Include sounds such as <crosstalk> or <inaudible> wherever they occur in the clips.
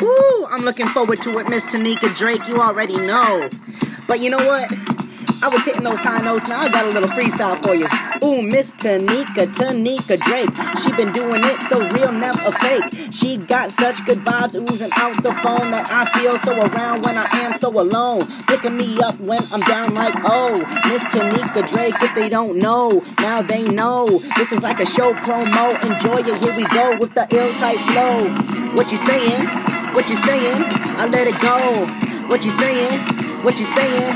Woo! I'm looking forward to it, Miss Tanika Drake. You already know. But you know what? I was hitting those high notes. Now I got a little freestyle for you. Ooh, Miss Tanika, Tanika Drake. She been doing it so real, never fake. She got such good vibes oozing out the phone that I feel so around when I am so alone. Picking me up when I'm down like, oh, Miss Tanika Drake. If they don't know, now they know. This is like a show promo. Enjoy it. Here we go with the ill type flow. What you saying? What you saying? I let it go. What you saying? What you saying?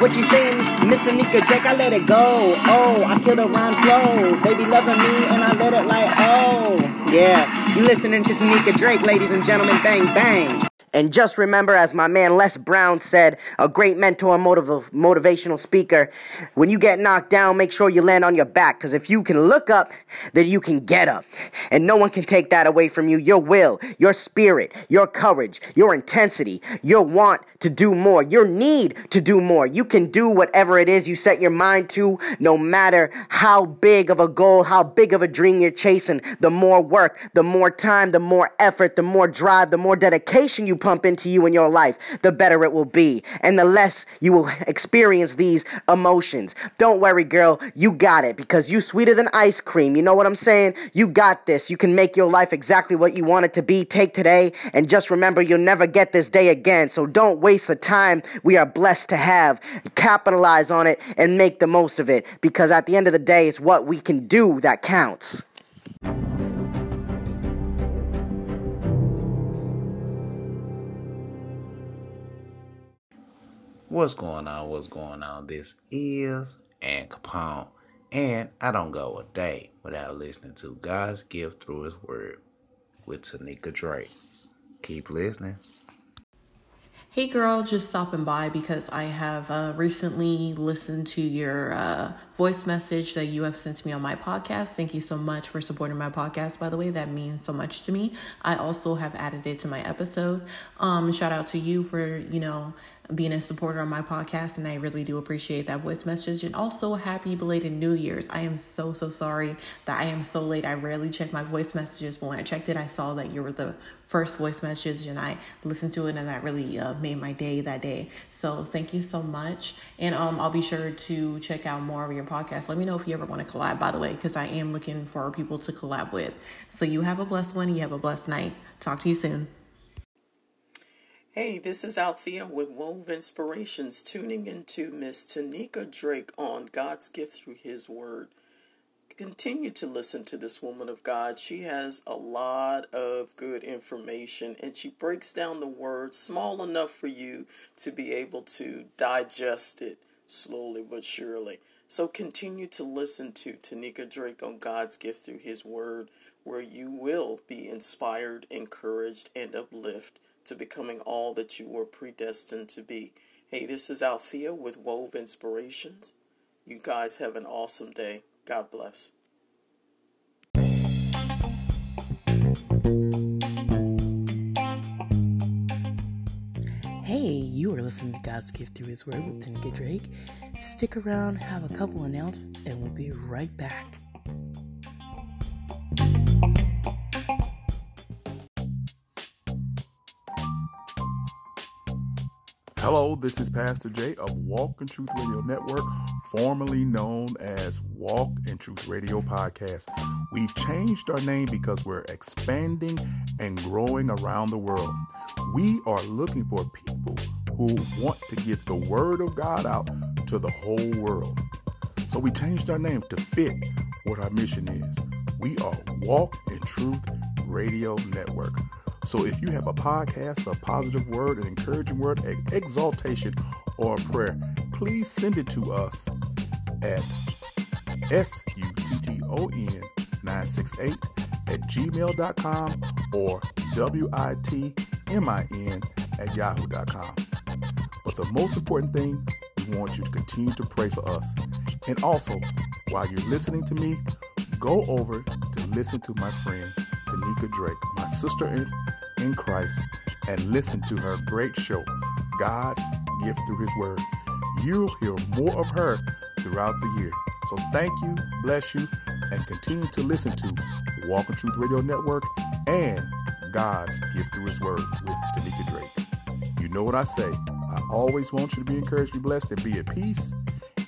What you saying, Mr. Nika Drake? I let it go. Oh, I kill the rhyme slow. They be loving me and I let it like, oh. Yeah, you listening to Tanika Drake, ladies and gentlemen. Bang, bang. And just remember, as my man Les Brown said, a great mentor motiv- motivational speaker, when you get knocked down, make sure you land on your back. Because if you can look up, then you can get up. And no one can take that away from you. Your will, your spirit, your courage, your intensity, your want to do more, your need to do more. You can do whatever it is you set your mind to, no matter how big of a goal, how big of a dream you're chasing. The more work, the more time, the more effort, the more drive, the more dedication you pump into you in your life, the better it will be. And the less you will experience these emotions. Don't worry, girl, you got it because you sweeter than ice cream. You know what I'm saying? You got this. You can make your life exactly what you want it to be. Take today and just remember you'll never get this day again. So don't waste the time we are blessed to have. Capitalize on it and make the most of it because at the end of the day, it's what we can do that counts. What's going on? What's going on? This is Ann Capone. And I don't go a day without listening to God's gift through His Word with Tanika Drake. Keep listening. Hey girl, just stopping by because I have uh, recently listened to your uh, voice message that you have sent to me on my podcast. Thank you so much for supporting my podcast, by the way. That means so much to me. I also have added it to my episode. Um, shout out to you for, you know, being a supporter on my podcast, and I really do appreciate that voice message. And also, happy belated New Year's. I am so, so sorry that I am so late. I rarely check my voice messages, but when I checked it, I saw that you were the first voice message, and I listened to it, and that really uh, made my day that day. So, thank you so much. And um, I'll be sure to check out more of your podcast. Let me know if you ever want to collab, by the way, because I am looking for people to collab with. So, you have a blessed one. You have a blessed night. Talk to you soon. Hey, this is Althea with Wove Inspirations, tuning into Miss Tanika Drake on God's gift through His Word. Continue to listen to this woman of God. She has a lot of good information and she breaks down the word small enough for you to be able to digest it slowly but surely. So continue to listen to Tanika Drake on God's gift through His Word, where you will be inspired, encouraged, and uplifted to becoming all that you were predestined to be. Hey, this is Althea with Wove Inspirations. You guys have an awesome day. God bless. Hey, you are listening to God's Gift Through His Word with Tanika Drake. Stick around, have a couple announcements, and we'll be right back. Hello, this is Pastor Jay of Walk in Truth Radio Network, formerly known as Walk in Truth Radio Podcast. We've changed our name because we're expanding and growing around the world. We are looking for people who want to get the Word of God out to the whole world. So we changed our name to fit what our mission is. We are Walk in Truth Radio Network. So if you have a podcast, a positive word, an encouraging word, an exaltation, or a prayer, please send it to us at S-U-T-T-O-N 968 at gmail.com or W-I-T-M-I-N at yahoo.com. But the most important thing, we want you to continue to pray for us. And also, while you're listening to me, go over to listen to my friend Tanika Drake, my sister in, in Christ, and listen to her great show, God's Gift Through His Word. You'll hear more of her throughout the year. So thank you, bless you, and continue to listen to Walk in Truth Radio Network and God's Gift Through His Word with Tanika Drake. You know what I say. I always want you to be encouraged, be blessed, and be at peace.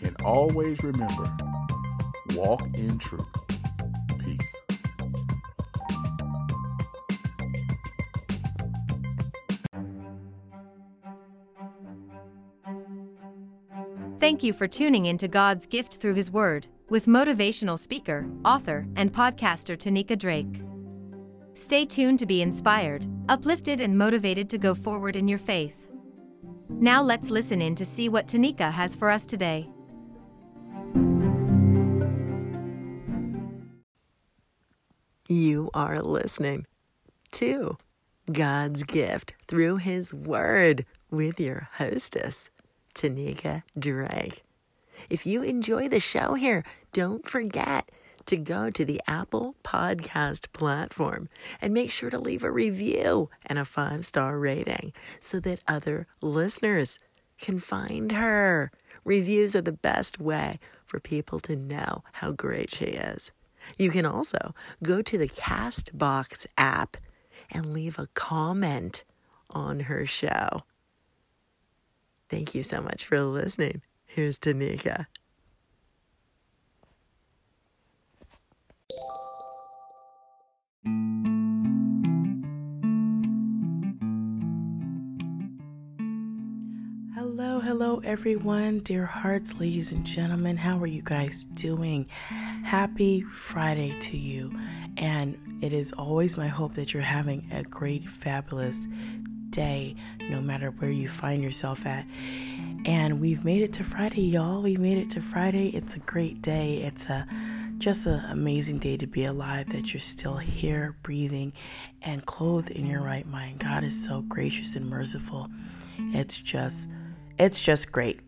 And always remember, walk in truth. Thank you for tuning in to God's gift through His Word with motivational speaker, author, and podcaster Tanika Drake. Stay tuned to be inspired, uplifted, and motivated to go forward in your faith. Now let's listen in to see what Tanika has for us today. You are listening to God's gift through His Word with your hostess, Tanika Drake. If you enjoy the show here, don't forget to go to the Apple Podcast platform and make sure to leave a review and a five star rating so that other listeners can find her. Reviews are the best way for people to know how great she is. You can also go to the Castbox app and leave a comment on her show. Thank you so much for listening. Here's Tanika. Hello, hello, everyone, dear hearts, ladies and gentlemen. How are you guys doing? Happy Friday to you. And it is always my hope that you're having a great, fabulous day, no matter where you find yourself at. And we've made it to Friday, y'all. We made it to Friday. It's a great day. It's a just an amazing day to be alive that you're still here, breathing, and clothed in your right mind. God is so gracious and merciful. It's just it's just great.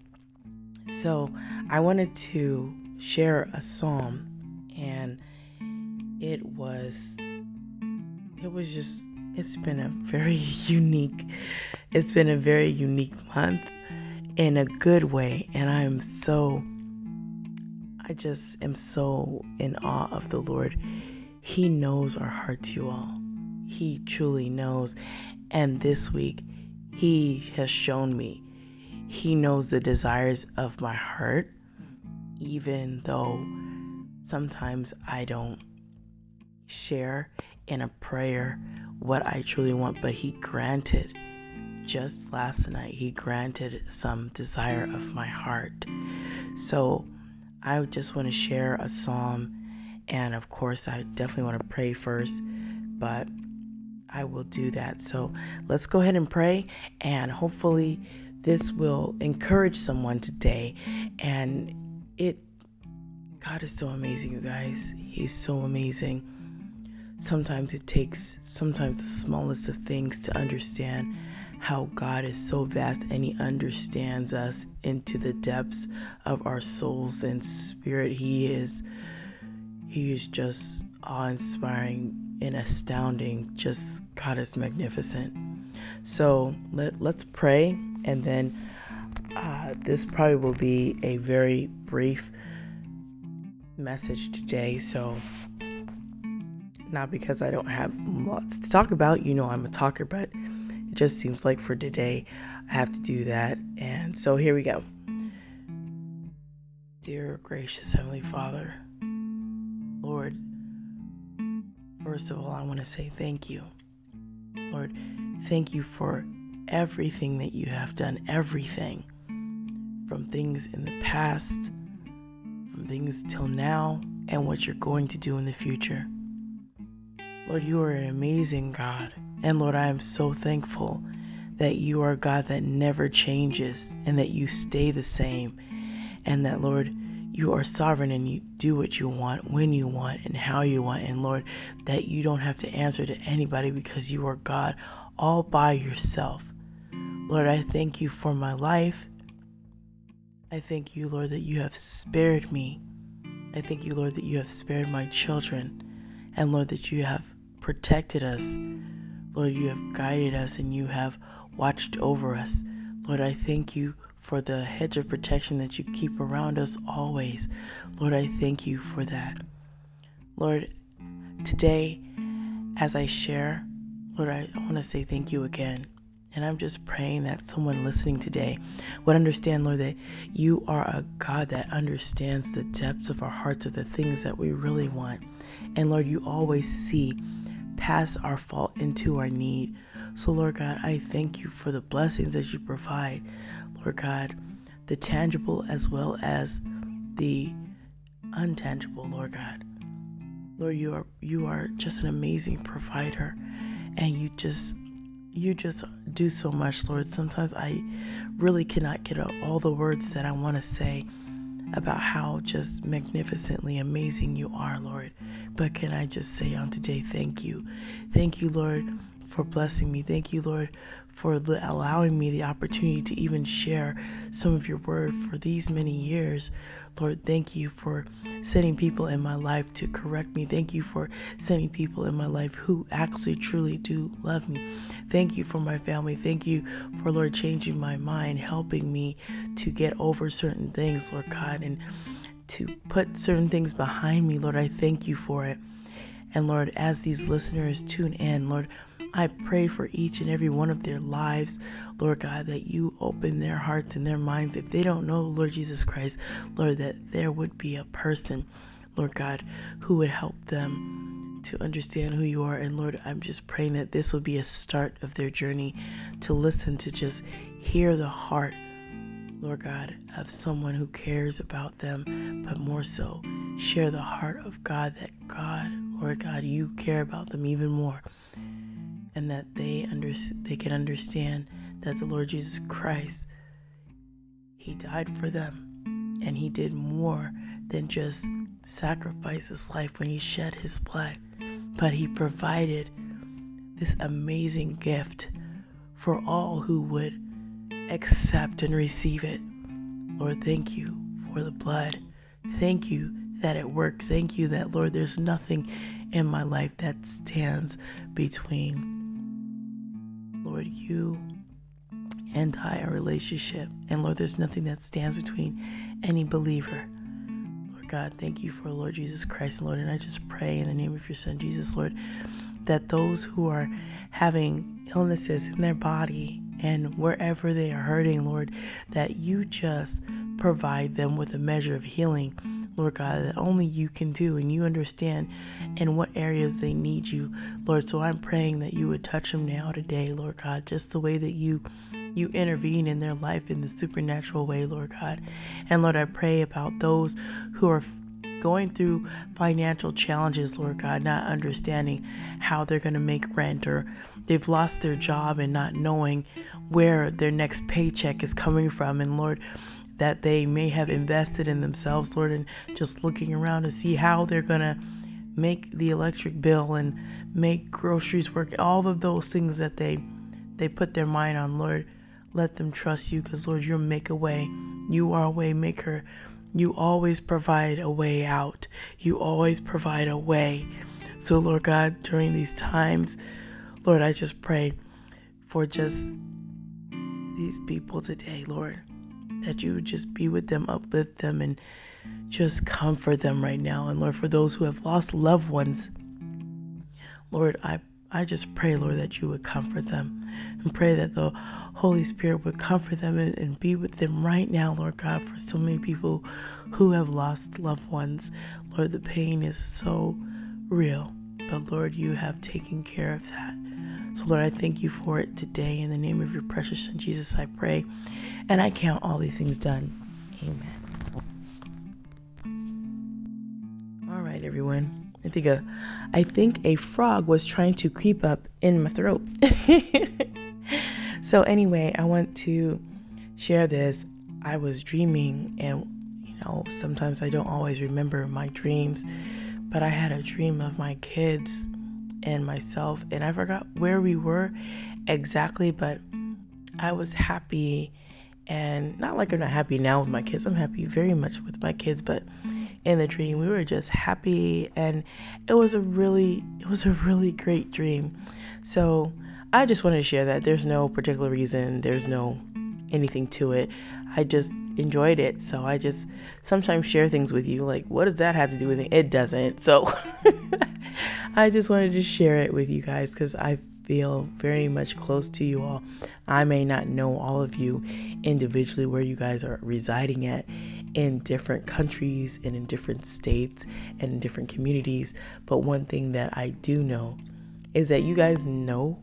So, I wanted to share a psalm and it was it was just it's been a very <laughs> unique it's been a very unique month in a good way and I am so I just am so in awe of the Lord. He knows our hearts, you all. He truly knows. And this week, He has shown me He knows the desires of my heart, even though sometimes I don't share in a prayer what I truly want, but He granted. Just last night, He granted some desire of my heart. So, I just want to share a psalm, and of course, I definitely want to pray first, but I will do that. So let's go ahead and pray, and hopefully, this will encourage someone today. And it, God is so amazing, you guys. He's so amazing. Sometimes it takes, sometimes the smallest of things to understand how God is so vast and He understands us into the depths of our souls and spirit. He is He is just awe-inspiring and astounding. Just God is magnificent. So let, let's pray and then uh, this probably will be a very brief message today. So not because I don't have lots to talk about, you know, I'm a talker, but it just seems like for today, I have to do that. And so here we go. Dear gracious Heavenly Father, Lord, first of all, I want to say thank you. Lord, thank you for everything that you have done, everything from things in the past, from things till now, and what you're going to do in the future. Lord, you are an amazing God. And Lord, I am so thankful that you are God that never changes and that you stay the same. And that, Lord, you are sovereign and you do what you want, when you want, and how you want. And Lord, that you don't have to answer to anybody because you are God all by yourself. Lord, I thank you for my life. I thank you, Lord, that you have spared me. I thank you, Lord, that you have spared my children. And Lord, that you have protected us. Lord, you have guided us and you have watched over us. Lord, I thank you for the hedge of protection that you keep around us always. Lord, I thank you for that. Lord, today, as I share, Lord, I want to say thank you again. And I'm just praying that someone listening today would understand, Lord, that you are a God that understands the depths of our hearts of the things that we really want. And Lord, you always see past our fault into our need. So, Lord God, I thank you for the blessings that you provide, Lord God, the tangible as well as the untangible, Lord God. Lord, you are you are just an amazing provider and you just you just do so much, Lord. Sometimes I really cannot get all the words that I want to say about how just magnificently amazing you are, Lord. But can I just say on today, thank you. Thank you, Lord, for blessing me. Thank you, Lord, for allowing me the opportunity to even share some of your word for these many years. Lord, thank you for sending people in my life to correct me. Thank you for sending people in my life who actually truly do love me. Thank you for my family. Thank you for, Lord, changing my mind, helping me to get over certain things, Lord God, and to put certain things behind me. Lord, I thank you for it. And Lord, as these listeners tune in, Lord, I pray for each and every one of their lives, Lord God, that you open their hearts and their minds. If they don't know Lord Jesus Christ, Lord, that there would be a person, Lord God, who would help them to understand who you are. And Lord, I'm just praying that this will be a start of their journey to listen, to just hear the heart, Lord God, of someone who cares about them, but more so, share the heart of God that God, Lord God, you care about them even more and that they under, they can understand that the Lord Jesus Christ he died for them and he did more than just sacrifice his life when he shed his blood but he provided this amazing gift for all who would accept and receive it. Lord thank you for the blood. Thank you that it works. Thank you that Lord there's nothing in my life that stands between Lord, you and I a relationship. And Lord, there's nothing that stands between any believer. Lord God, thank you for Lord Jesus Christ, Lord. And I just pray in the name of your Son, Jesus, Lord, that those who are having illnesses in their body and wherever they are hurting, Lord, that you just provide them with a measure of healing Lord God, that only you can do and you understand in what areas they need you, Lord. So I'm praying that you would touch them now today, Lord God, just the way that you you intervene in their life in the supernatural way, Lord God. And Lord, I pray about those who are going through financial challenges, Lord God, not understanding how they're going to make rent or they've lost their job and not knowing where their next paycheck is coming from. And Lord, that they may have invested in themselves, Lord, and just looking around to see how they're going to make the electric bill and make groceries work, all of those things that they they put their mind on, Lord, let them trust you because Lord, you make a way. You are a way maker. You always provide a way out. You always provide a way. So, Lord God, during these times, Lord, I just pray for just these people today, Lord that you would just be with them, uplift them, and just comfort them right now. And Lord, for those who have lost loved ones, Lord, I, I just pray, Lord, that you would comfort them and pray that the Holy Spirit would comfort them and, and be with them right now, Lord God, for so many people who have lost loved ones. Lord, the pain is so real, but Lord, you have taken care of that. So, Lord, I thank you for it today. In the name of your precious Son, Jesus, I pray. And I count all these things done. Amen. All right, everyone. I think a, I think a frog was trying to creep up in my throat. <laughs> so anyway, I want to share this. I was dreaming, and you know, sometimes I don't always remember my dreams, but I had a dream of my kids and myself, and I forgot where we were exactly, but I was happy and not like I'm not happy now with my kids. I'm happy very much with my kids, but in the dream we were just happy and it was a really it was a really great dream. So I just wanted to share that. There's no particular reason, there's no anything to it. I just enjoyed it. So I just sometimes share things with you like what does that have to do with it? It doesn't. So <laughs> I just wanted to share it with you guys cuz I feel very much close to you all. I may not know all of you individually where you guys are residing at in different countries and in different states and in different communities, but one thing that I do know is that you guys know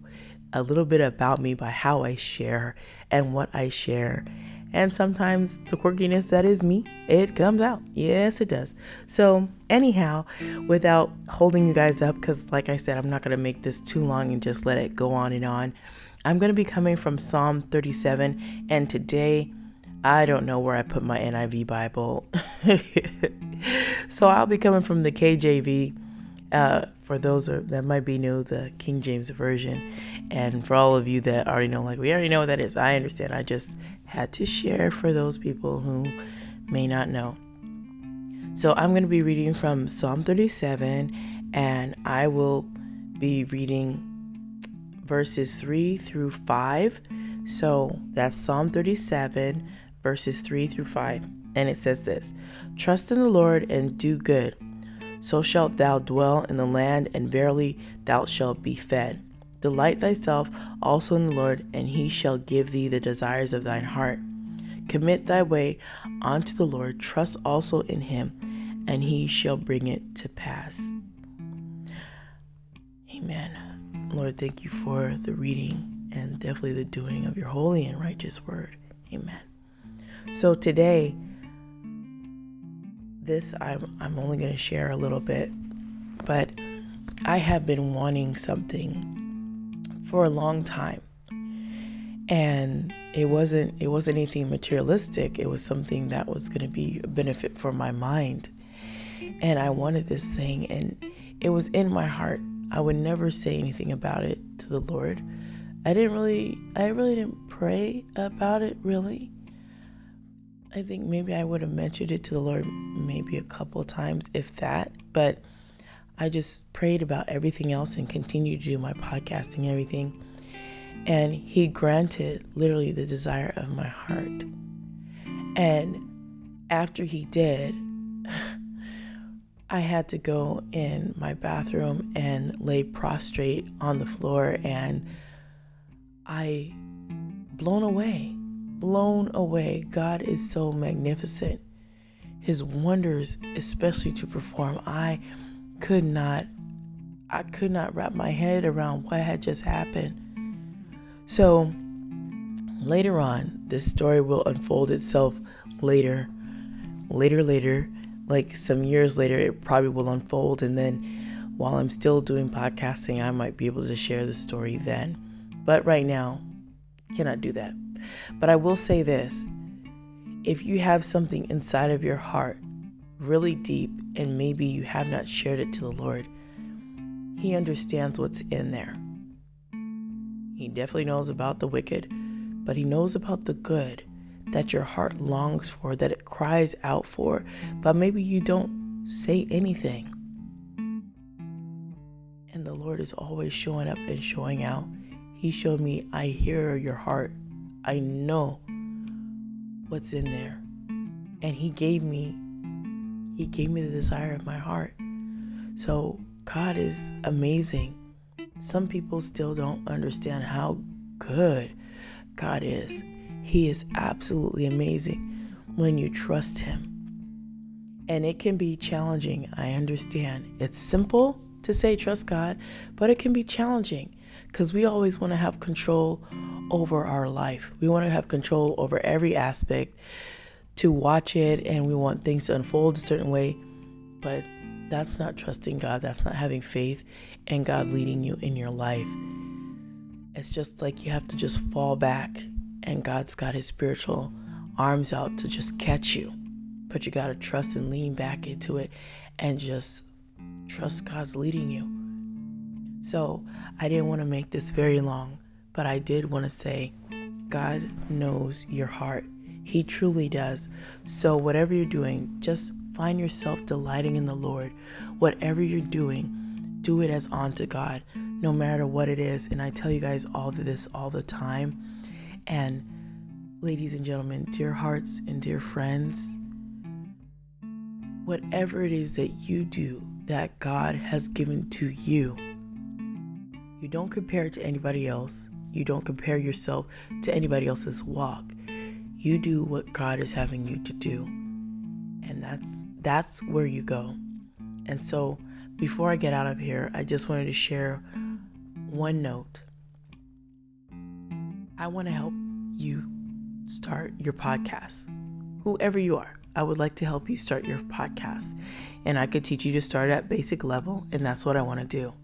a little bit about me by how I share and what I share. And sometimes the quirkiness that is me, it comes out. Yes, it does. So, anyhow, without holding you guys up, because like I said, I'm not going to make this too long and just let it go on and on. I'm going to be coming from Psalm 37. And today, I don't know where I put my NIV Bible. <laughs> so, I'll be coming from the KJV. Uh, for those that might be new, the King James Version. And for all of you that already know, like, we already know what that is. I understand. I just had to share for those people who may not know. So I'm going to be reading from Psalm 37 and I will be reading verses 3 through 5. So that's Psalm 37, verses 3 through 5. And it says this Trust in the Lord and do good. So shalt thou dwell in the land, and verily thou shalt be fed. Delight thyself also in the Lord, and he shall give thee the desires of thine heart. Commit thy way unto the Lord, trust also in him, and he shall bring it to pass. Amen. Lord, thank you for the reading and definitely the doing of your holy and righteous word. Amen. So today, this I'm I'm only going to share a little bit, but I have been wanting something for a long time. And it wasn't it wasn't anything materialistic. It was something that was going to be a benefit for my mind. And I wanted this thing and it was in my heart. I would never say anything about it to the Lord. I didn't really I really didn't pray about it really. I think maybe I would have mentioned it to the Lord maybe a couple times if that, but I just prayed about everything else and continued to do my podcasting everything. And He granted literally the desire of my heart. And after He did, <laughs> I had to go in my bathroom and lay prostrate on the floor and I blown away blown away God is so magnificent his wonders especially to perform I could not I could not wrap my head around what had just happened. So later on, this story will unfold itself later. Later later, like some years later it probably will unfold and then while I'm still doing podcasting, I might be able to share the story then. But right now, cannot do that. But I will say this. If you have something inside of your heart really deep and maybe you have not shared it to the Lord, He understands what's in there. He definitely knows about the wicked, but He knows about the good that your heart longs for, that it cries out for, but maybe you don't say anything. And the Lord is always showing up and showing out. He showed me, I hear your heart. I know what's in there. And He gave me he gave me the desire of my heart. So God is amazing. Some people still don't understand how good God is. He is absolutely amazing when you trust Him. And it can be challenging, I understand. It's simple to say trust God, but it can be challenging because we always want to have control over our life. We want to have control over every aspect to watch it and we want things to unfold a certain way. But that's not trusting God. That's not having faith in God leading you in your life. It's just like you have to just fall back and God's got his spiritual arms out to just catch you. But you got to trust and lean back into it and just trust God's leading you. So I didn't want to make this very long, but I did want to say God knows your heart. He truly does. So whatever you're doing, just find yourself delighting in the Lord. Whatever you're doing, do it as unto God, no matter what it is. And I tell you guys all this all the time. And ladies and gentlemen, dear hearts and dear friends, whatever it is that you do that God has given to you, you don't compare it to anybody else. You don't compare yourself to anybody else's walk. You do what God is having you to do. And that's that's where you go. And so before I get out of here, I just wanted to share one note. I want to help you start your podcast. Whoever you are, I would like to help you start your podcast. And I could teach you to start at basic level, and that's what I want to do.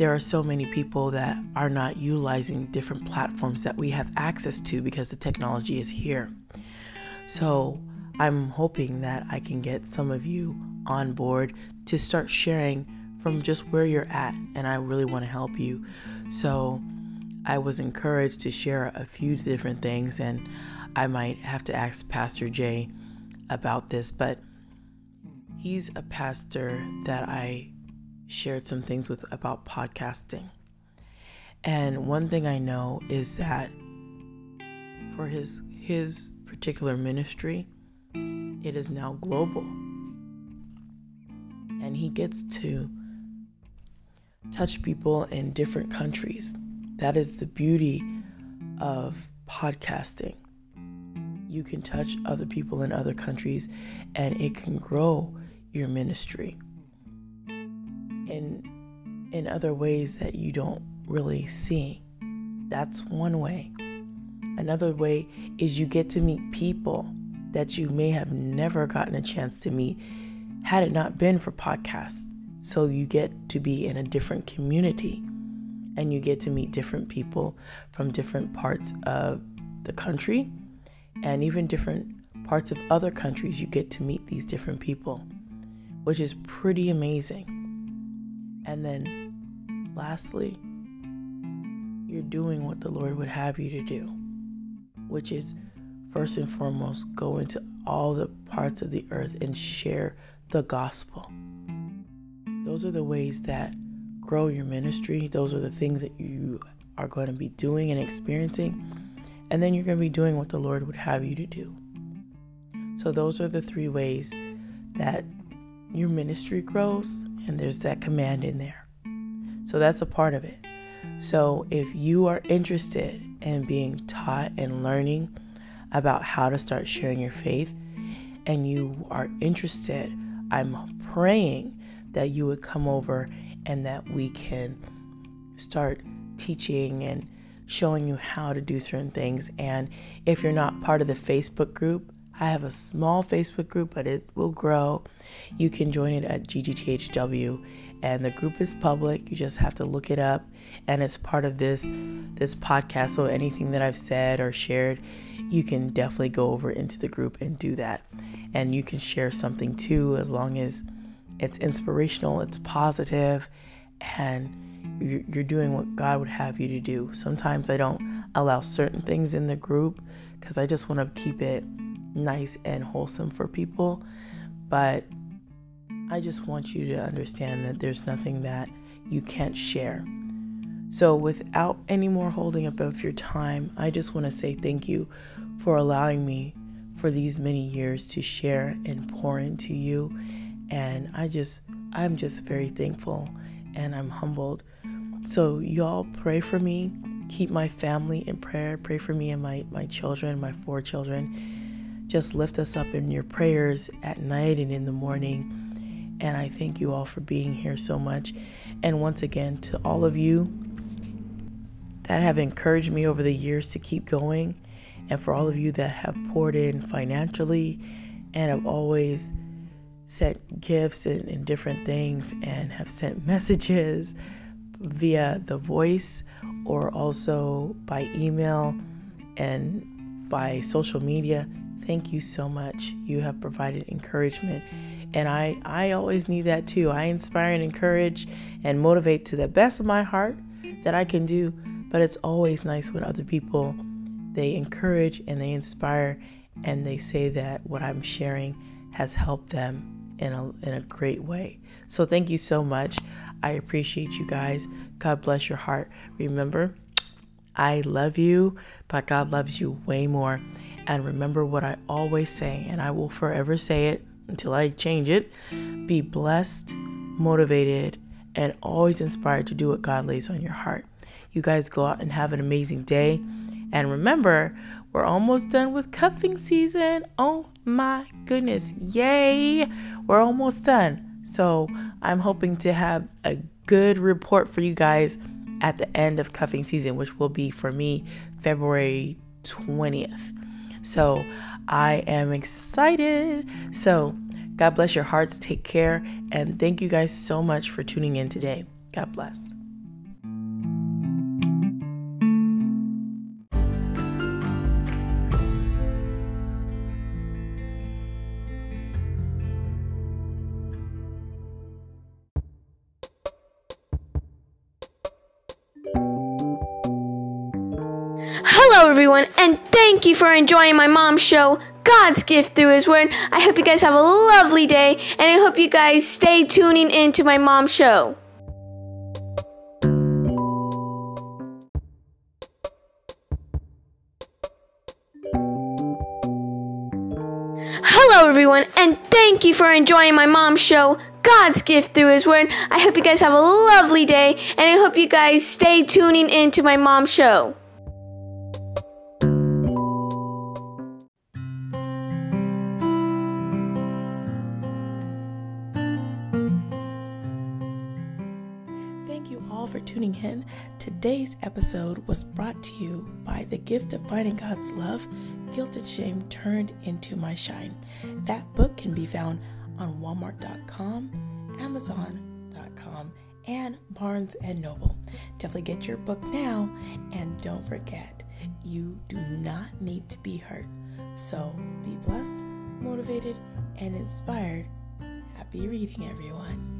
There are so many people that are not utilizing different platforms that we have access to because the technology is here. So, I'm hoping that I can get some of you on board to start sharing from just where you're at, and I really want to help you. So, I was encouraged to share a few different things, and I might have to ask Pastor Jay about this, but he's a pastor that I shared some things with about podcasting. And one thing I know is that for his his particular ministry, it is now global. And he gets to touch people in different countries. That is the beauty of podcasting. You can touch other people in other countries and it can grow your ministry in other ways that you don't really see. That's one way. Another way is you get to meet people that you may have never gotten a chance to meet had it not been for podcasts. So you get to be in a different community and you get to meet different people from different parts of the country and even different parts of other countries. You get to meet these different people, which is pretty amazing. And then, lastly, you're doing what the Lord would have you to do, which is first and foremost go into all the parts of the earth and share the gospel. Those are the ways that grow your ministry. Those are the things that you are going to be doing and experiencing. And then you're going to be doing what the Lord would have you to do. So, those are the three ways that your ministry grows, and there's that command in there. So, that's a part of it. So, if you are interested in being taught and learning about how to start sharing your faith, and you are interested, I'm praying that you would come over and that we can start teaching and showing you how to do certain things. And if you're not part of the Facebook group, I have a small Facebook group, but it will grow. You can join it at GGTHW, and the group is public. You just have to look it up, and it's part of this this podcast. So anything that I've said or shared, you can definitely go over into the group and do that. And you can share something too, as long as it's inspirational, it's positive, and you're doing what God would have you to do. Sometimes I don't allow certain things in the group because I just want to keep it nice and wholesome for people. But I just want you to understand that there's nothing that you can't share. So, without any more holding up of your time, I just want to say thank you for allowing me for these many years to share and pour into you and I just, I'm just very thankful and I'm humbled. So, y'all pray for me. Keep my family in prayer. Pray for me and my, my children, my four children. Just lift us up in your prayers at night and in the morning. And I thank you all for being here so much. And once again, to all of you, that have encouraged me over the years to keep going, and for all of you that have poured in financially and have always sent gifts and, and different things and have sent <laughs> messages via the voice or also by email and by social media. Thank you so much. You have provided encouragement. And I, I always need that too. I inspire and encourage and motivate to the best of my heart that I can do. But it's always nice when other people they encourage and they inspire and they say that what I'm sharing has helped them in a in a great way. So thank you so much. I appreciate you guys. God bless your heart. Remember, I love you, but God loves you way more. And remember what I always say, and I will forever say it until I change it be blessed, motivated, and always inspired to do what God lays on your heart. You guys go out and have an amazing day. And remember, we're almost done with cuffing season. Oh my goodness. Yay! We're almost done. So I'm hoping to have a good report for you guys at the end of cuffing season, which will be for me February 20th. So I am excited. So God bless your hearts. Take care. And thank you guys so much for tuning in today. God bless. Everyone, and thank you for enjoying my mom's show, God's Gift Through His Word. I hope you guys have a lovely day, and I hope you guys stay tuning in to my mom's show. Hello, everyone, and thank you for enjoying my mom's show, God's Gift Through His Word. I hope you guys have a lovely day, and I hope you guys stay tuning in to my mom's show. Today's episode was brought to you by the gift of finding God's love, guilt and shame turned into my shine. That book can be found on walmart.com, amazon.com, and Barnes and Noble. Definitely get your book now and don't forget, you do not need to be hurt. So be blessed, motivated, and inspired. Happy reading, everyone.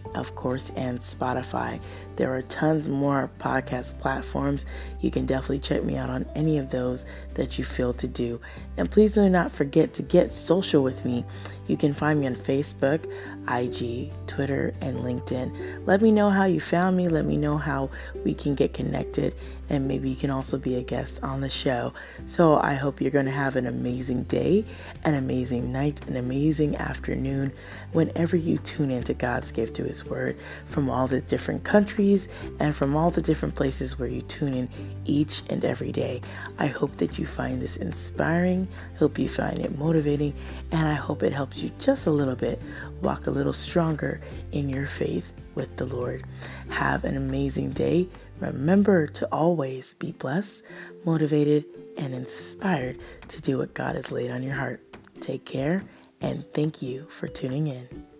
of course, and Spotify. There are tons more podcast platforms. You can definitely check me out on any of those that you feel to do. And please do not forget to get social with me. You can find me on Facebook, IG, Twitter, and LinkedIn. Let me know how you found me. Let me know how we can get connected. And maybe you can also be a guest on the show. So I hope you're going to have an amazing day, an amazing night, an amazing afternoon whenever you tune into God's gift through His Word from all the different countries and from all the different places where you tune in each and every day. I hope that you find this inspiring, hope you find it motivating, and I hope it helps you just a little bit walk a little stronger in your faith with the Lord. Have an amazing day. Remember to always be blessed, motivated, and inspired to do what God has laid on your heart. Take care, and thank you for tuning in.